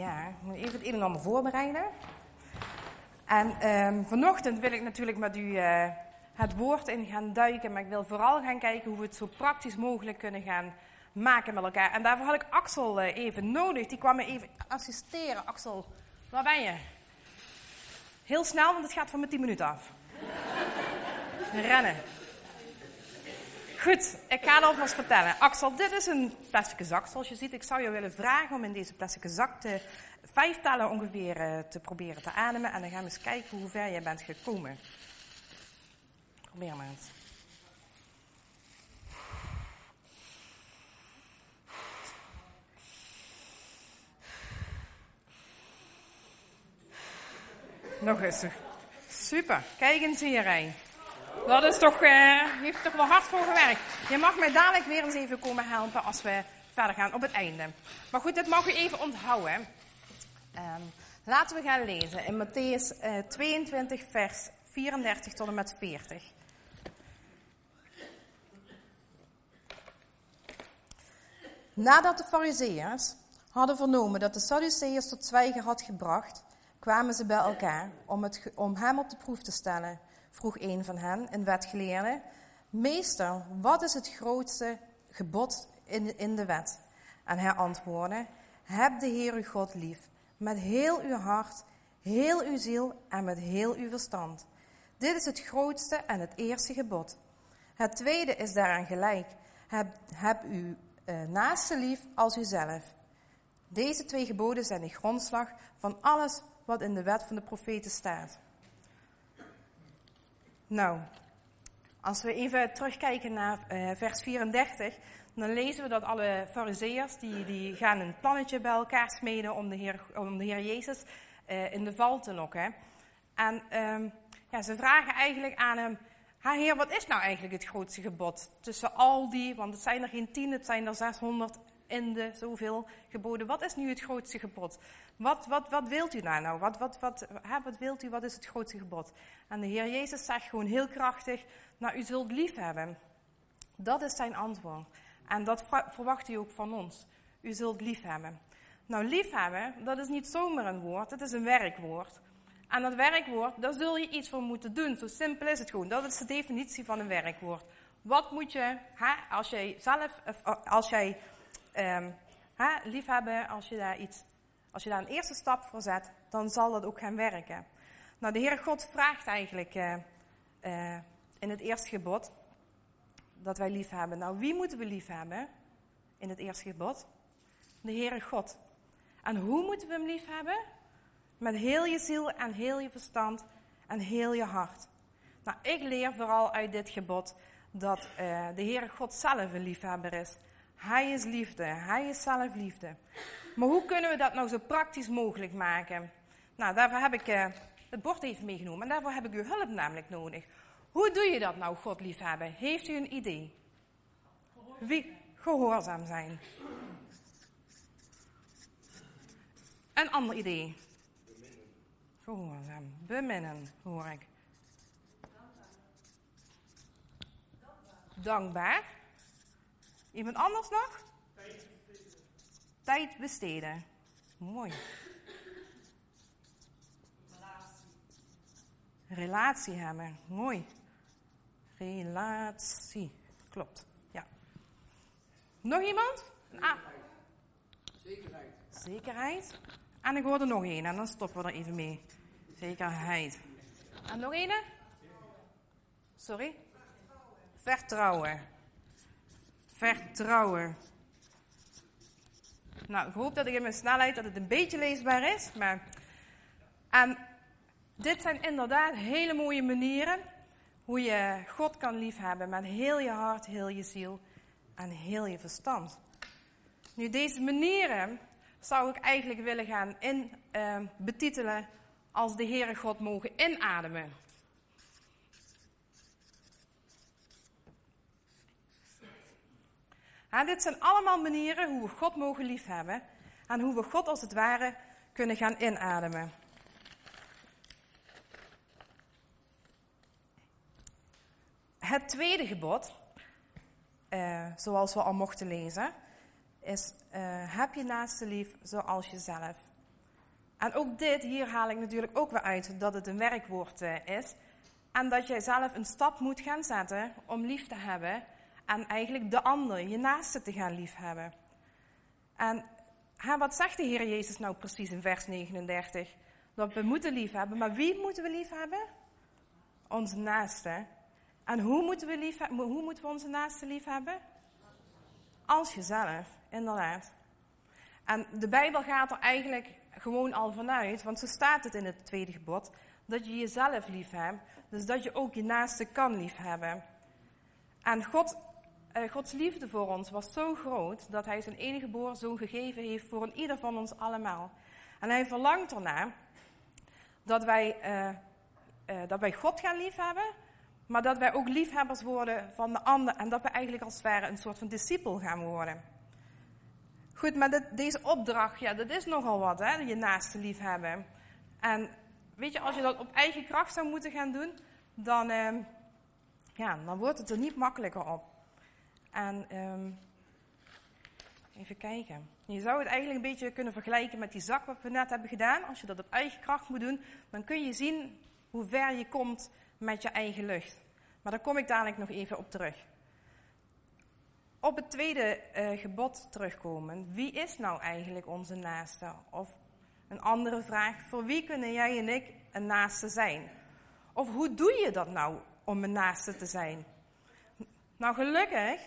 Ja, ik moet even het een en ander voorbereiden. En ehm, vanochtend wil ik natuurlijk met u uh, het woord in gaan duiken, maar ik wil vooral gaan kijken hoe we het zo praktisch mogelijk kunnen gaan maken met elkaar. En daarvoor had ik Axel uh, even nodig. Die kwam me even assisteren. Axel, waar ben je? Heel snel, want het gaat van mijn 10 minuten af. Rennen. Goed, ik ga het alvast vertellen. Axel, dit is een plastic zak, zoals je ziet. Ik zou je willen vragen om in deze plastic zak te, vijf ongeveer uh, te proberen te ademen. En dan gaan we eens kijken hoe ver je bent gekomen. Probeer maar eens. Nog eens. Super. Kijk eens hierheen. Dat is toch, uh, heeft toch wel hard voor gewerkt. Je mag mij dadelijk weer eens even komen helpen als we verder gaan op het einde. Maar goed, dit mag u even onthouden. Um, laten we gaan lezen in Matthäus uh, 22, vers 34 tot en met 40. Nadat de Farizeeërs hadden vernomen dat de Sadduceërs tot zwijgen had gebracht, kwamen ze bij elkaar om, het, om hem op de proef te stellen vroeg een van hen, een wetgeleerde, Meester, wat is het grootste gebod in, in de wet? En hij antwoordde, heb de Heer uw God lief, met heel uw hart, heel uw ziel en met heel uw verstand. Dit is het grootste en het eerste gebod. Het tweede is daaraan gelijk. Heb, heb uw uh, naaste lief als uzelf. Deze twee geboden zijn de grondslag van alles wat in de wet van de profeten staat. Nou, als we even terugkijken naar uh, vers 34, dan lezen we dat alle fariseërs, die, die gaan een plannetje bij elkaar smeden om de Heer, om de heer Jezus uh, in de val te lokken. En um, ja, ze vragen eigenlijk aan hem, ha Heer, wat is nou eigenlijk het grootste gebod tussen al die, want het zijn er geen tien, het zijn er 600 in de zoveel geboden. Wat is nu het grootste gebod? Wat, wat, wat wilt u daar nou? Wat, wat, wat, hè, wat wilt u? Wat is het grootste gebod? En de Heer Jezus zegt gewoon heel krachtig, nou, u zult lief hebben. Dat is zijn antwoord. En dat verwacht u ook van ons. U zult lief hebben. Nou, lief hebben, dat is niet zomaar een woord, het is een werkwoord. En dat werkwoord, daar zul je iets voor moeten doen. Zo simpel is het gewoon. Dat is de definitie van een werkwoord. Wat moet je, hè, als jij zelf, als jij um, hè, liefhebben, als je daar iets, als je daar een eerste stap voor zet, dan zal dat ook gaan werken. Nou, de Heere God vraagt eigenlijk uh, uh, in het eerste gebod dat wij lief hebben. Nou, wie moeten we lief hebben in het eerste gebod? De Heere God. En hoe moeten we hem lief hebben? Met heel je ziel en heel je verstand en heel je hart. Nou, ik leer vooral uit dit gebod dat uh, de Heere God zelf een liefhebber is. Hij is liefde. Hij is zelf liefde. Maar hoe kunnen we dat nou zo praktisch mogelijk maken? Nou, daarvoor heb ik uh, het bord even meegenomen. En daarvoor heb ik uw hulp namelijk nodig. Hoe doe je dat nou, God liefhebben? Heeft u een idee? Wie? Gehoorzaam zijn. Een ander idee. Gehoorzaam. Beminnen, hoor ik. Dankbaar. Iemand anders nog? Tijd besteden. Mooi. Relatie. Relatie hebben. Mooi. Relatie. Klopt. Ja. Nog iemand? Ah. Zekerheid. Zekerheid. En ik hoor er nog één en dan stoppen we er even mee. Zekerheid. En nog één? Sorry? Vertrouwen. Vertrouwen. Nou, ik hoop dat ik in mijn snelheid dat het een beetje leesbaar is. Maar... En dit zijn inderdaad hele mooie manieren hoe je God kan liefhebben met heel je hart, heel je ziel en heel je verstand. Nu, deze manieren zou ik eigenlijk willen gaan in, uh, betitelen als de Heere God mogen inademen. Dit zijn allemaal manieren hoe we God mogen liefhebben en hoe we God als het ware kunnen gaan inademen. Het tweede gebod, uh, zoals we al mochten lezen, is uh, heb je naaste lief zoals jezelf. En ook dit, hier haal ik natuurlijk ook weer uit dat het een werkwoord uh, is. En dat jij zelf een stap moet gaan zetten om lief te hebben. En eigenlijk de ander, je naaste te gaan lief hebben. En wat zegt de Heer Jezus nou precies in vers 39? Dat we moeten lief hebben. Maar wie moeten we lief hebben? Onze naaste. En hoe moeten we, lief, hoe moeten we onze naaste lief hebben? Als jezelf, inderdaad. En de Bijbel gaat er eigenlijk gewoon al vanuit, want zo staat het in het tweede gebod, dat je jezelf lief hebt, dus dat je ook je naaste kan lief hebben. En God, Gods liefde voor ons was zo groot dat Hij zijn enige geboren zoon gegeven heeft voor een ieder van ons allemaal. En Hij verlangt ernaar dat wij, uh, uh, dat wij God gaan lief hebben, maar dat wij ook liefhebbers worden van de ander en dat we eigenlijk als het ware een soort van discipel gaan worden. Goed, maar deze opdracht, ja, dat is nogal wat, hè, je naaste liefhebben. En weet je, als je dat op eigen kracht zou moeten gaan doen, dan, eh, ja, dan wordt het er niet makkelijker op. En um, even kijken. Je zou het eigenlijk een beetje kunnen vergelijken met die zak wat we net hebben gedaan. Als je dat op eigen kracht moet doen, dan kun je zien hoe ver je komt met je eigen lucht. Maar daar kom ik dadelijk nog even op terug. Op het tweede uh, gebod terugkomen. Wie is nou eigenlijk onze naaste? Of een andere vraag, voor wie kunnen jij en ik een naaste zijn? Of hoe doe je dat nou om een naaste te zijn? Nou, gelukkig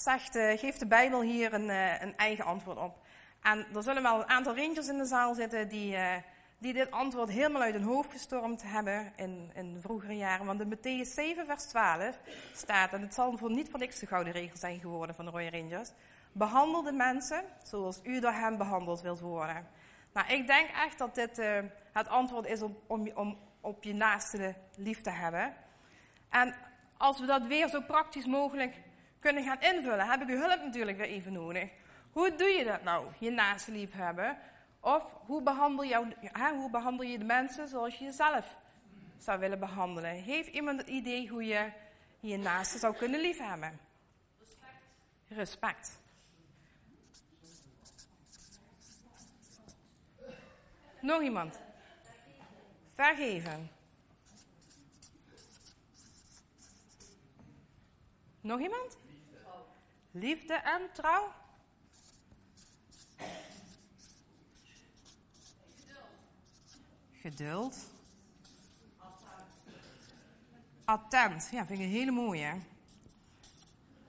zegt, uh, geeft de Bijbel hier een, uh, een, eigen antwoord op. En er zullen wel een aantal rangers in de zaal zitten die die dit antwoord helemaal uit hun hoofd gestormd hebben in, in vroegere jaren. Want in Matthäus 7, vers 12 staat, en het zal voor niet voor niks de gouden regel zijn geworden van de Royal Rangers. Behandel de mensen zoals u door hen behandeld wilt worden. Nou, ik denk echt dat dit het antwoord is om, om, om op je naaste lief te hebben. En als we dat weer zo praktisch mogelijk kunnen gaan invullen, heb ik uw hulp natuurlijk weer even nodig. Hoe doe je dat nou, je naaste lief hebben? Of hoe behandel, hè, hoe behandel je de mensen zoals je jezelf zou willen behandelen? Heeft iemand het idee hoe je je naaste zou kunnen liefhebben? Respect. Respect. Nog iemand? Vergeven. Nog iemand? Liefde en trouw. Geduld. Attent. Ja, vind ik een hele mooie.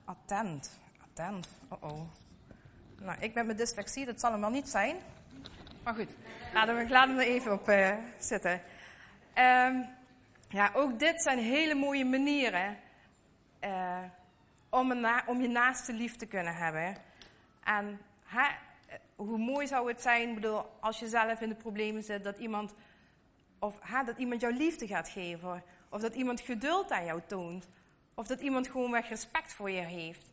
Attent. Attent. Oh oh. Nou, ik ben met dyslexie, dat zal hem wel niet zijn. Maar goed, laten we, laten we er even op uh, zitten. Um, ja, ook dit zijn hele mooie manieren uh, om, om je naaste lief te kunnen hebben. En hè, hoe mooi zou het zijn, bedoel, als je zelf in de problemen zit, dat iemand of ha, dat iemand jou liefde gaat geven. Of dat iemand geduld aan jou toont. Of dat iemand gewoon weg respect voor je heeft.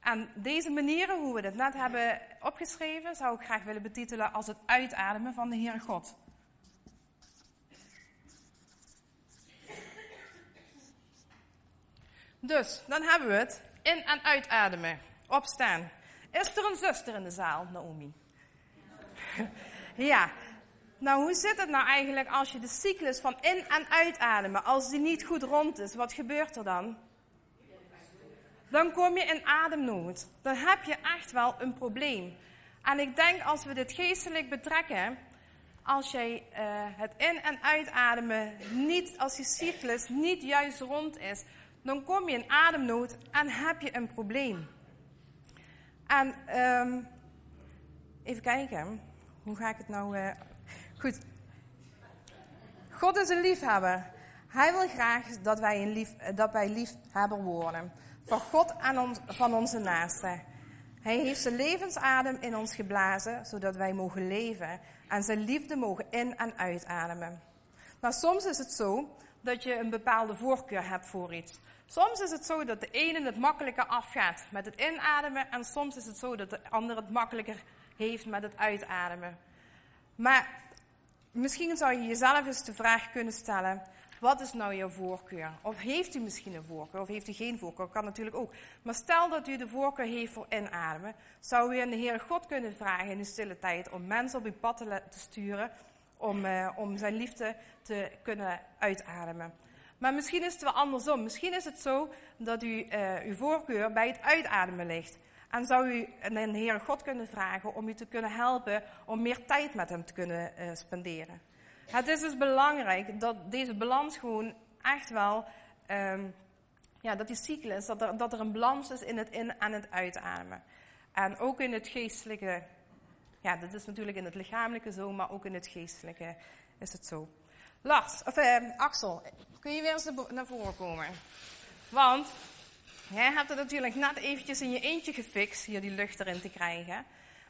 En deze manieren, hoe we dit net hebben opgeschreven, zou ik graag willen betitelen als het uitademen van de Heere God. Dus, dan hebben we het in- en uitademen. Opstaan. Is er een zuster in de zaal, Naomi? ja, nou, hoe zit het nou eigenlijk als je de cyclus van in- en uitademen, als die niet goed rond is, wat gebeurt er dan? Dan kom je in ademnood. Dan heb je echt wel een probleem. En ik denk als we dit geestelijk betrekken, als jij uh, het in- en uitademen niet, als die cyclus niet juist rond is, dan kom je in ademnood en heb je een probleem. En um, even kijken, hoe ga ik het nou uh, Goed. God is een liefhebber. Hij wil graag dat wij, een lief, dat wij liefhebber worden. Van God en van onze naasten. Hij heeft zijn levensadem in ons geblazen, zodat wij mogen leven en zijn liefde mogen in- en uitademen. Maar soms is het zo dat je een bepaalde voorkeur hebt voor iets. Soms is het zo dat de ene het makkelijker afgaat met het inademen en soms is het zo dat de ander het makkelijker heeft met het uitademen. Maar Misschien zou je jezelf eens de vraag kunnen stellen: wat is nou jouw voorkeur? Of heeft u misschien een voorkeur? Of heeft u geen voorkeur? Kan natuurlijk ook. Maar stel dat u de voorkeur heeft voor inademen, zou u aan de Heer God kunnen vragen in de stille tijd om mensen op uw pad te sturen om, uh, om zijn liefde te kunnen uitademen. Maar misschien is het wel andersom. Misschien is het zo dat u, uh, uw voorkeur bij het uitademen ligt. En zou u de Heere God kunnen vragen om u te kunnen helpen om meer tijd met hem te kunnen uh, spenderen. Het is dus belangrijk dat deze balans gewoon echt wel, um, ja, dat die cyclus, dat er, dat er een balans is in het in- en het uitademen. En ook in het geestelijke, ja, dat is natuurlijk in het lichamelijke zo, maar ook in het geestelijke is het zo. Lars, of eh, Axel, kun je weer eens naar voren komen? Want jij hebt het natuurlijk net eventjes in je eentje gefixt, hier die lucht erin te krijgen.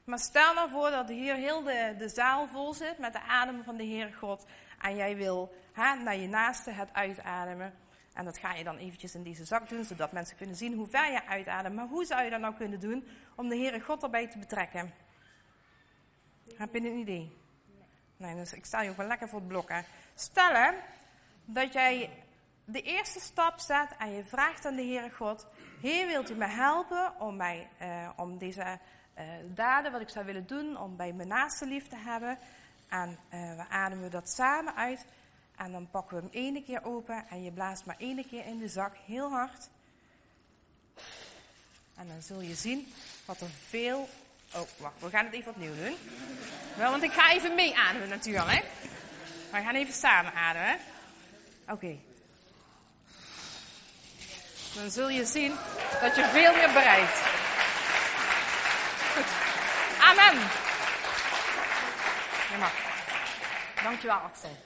Maar stel nou voor dat hier heel de, de zaal vol zit met de adem van de Heer God. En jij wil hè, naar je naaste het uitademen. En dat ga je dan eventjes in deze zak doen, zodat mensen kunnen zien hoe ver je uitademt. Maar hoe zou je dat nou kunnen doen om de Heere God erbij te betrekken? Heb je een idee? Nee, dus ik sta je ook wel lekker voor het blok. Hè. Stel dat jij de eerste stap zet en je vraagt aan de Heere God: Heer, wilt u me helpen om, mij, uh, om deze uh, daden, wat ik zou willen doen, om bij mijn naaste lief te hebben? En uh, we ademen dat samen uit. En dan pakken we hem ene keer open en je blaast maar ene keer in de zak, heel hard. En dan zul je zien wat er veel. Oh, wacht, we gaan het even opnieuw doen. Wel, want ik ga even mee ademen natuurlijk. We gaan even samen ademen. Oké. Dan zul je zien dat je veel meer bereikt. Goed. Amen. Je. Dankjewel, Axel.